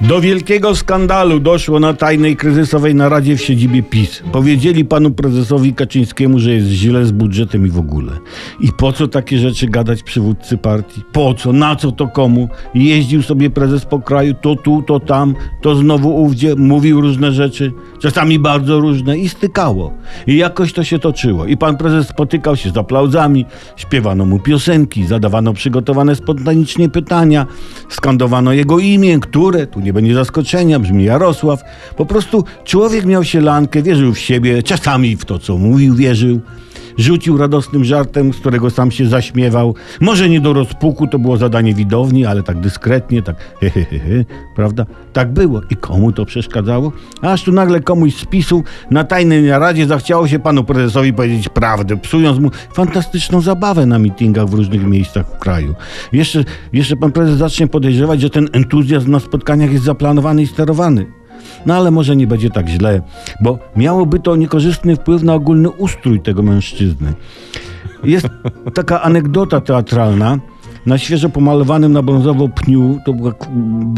Do wielkiego skandalu doszło na tajnej kryzysowej naradzie w siedzibie PiS. Powiedzieli panu prezesowi Kaczyńskiemu, że jest źle z budżetem i w ogóle. I po co takie rzeczy gadać przywódcy partii? Po co? Na co to komu? Jeździł sobie prezes po kraju, to tu, to tam, to znowu ówdzie, mówił różne rzeczy, czasami bardzo różne i stykało. I jakoś to się toczyło. I pan prezes spotykał się z aplauzami, śpiewano mu piosenki, zadawano przygotowane spontanicznie pytania, skandowano jego imię, które, tu nie będzie zaskoczenia, brzmi Jarosław. Po prostu człowiek miał sielankę, wierzył w siebie, czasami w to, co mówił, wierzył. Rzucił radosnym żartem, z którego sam się zaśmiewał. Może nie do rozpuku, to było zadanie widowni, ale tak dyskretnie, tak he, he, he, he, prawda? Tak było. I komu to przeszkadzało? Aż tu nagle komuś z PiSu na tajnej naradzie zachciało się panu prezesowi powiedzieć prawdę, psując mu fantastyczną zabawę na mitingach w różnych miejscach w kraju. Jeszcze, jeszcze pan prezes zacznie podejrzewać, że ten entuzjazm na spotkaniach jest zaplanowany i sterowany. No ale może nie będzie tak źle, bo miałoby to niekorzystny wpływ na ogólny ustrój tego mężczyzny. Jest taka anegdota teatralna. Na świeżo pomalowanym na brązowo pniu, to był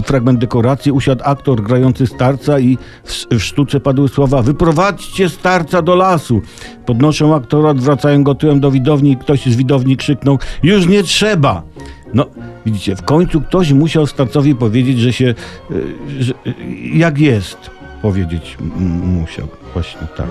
fragment dekoracji, usiadł aktor grający starca i w, sztuce padły słowa Wyprowadźcie starca do lasu. Podnoszą aktora, odwracają go tyłem do widowni i ktoś z widowni krzyknął Już nie trzeba! No, widzicie, w końcu ktoś musiał starcowi powiedzieć, że się, y, że, y, jak jest, powiedzieć musiał. Właśnie tak.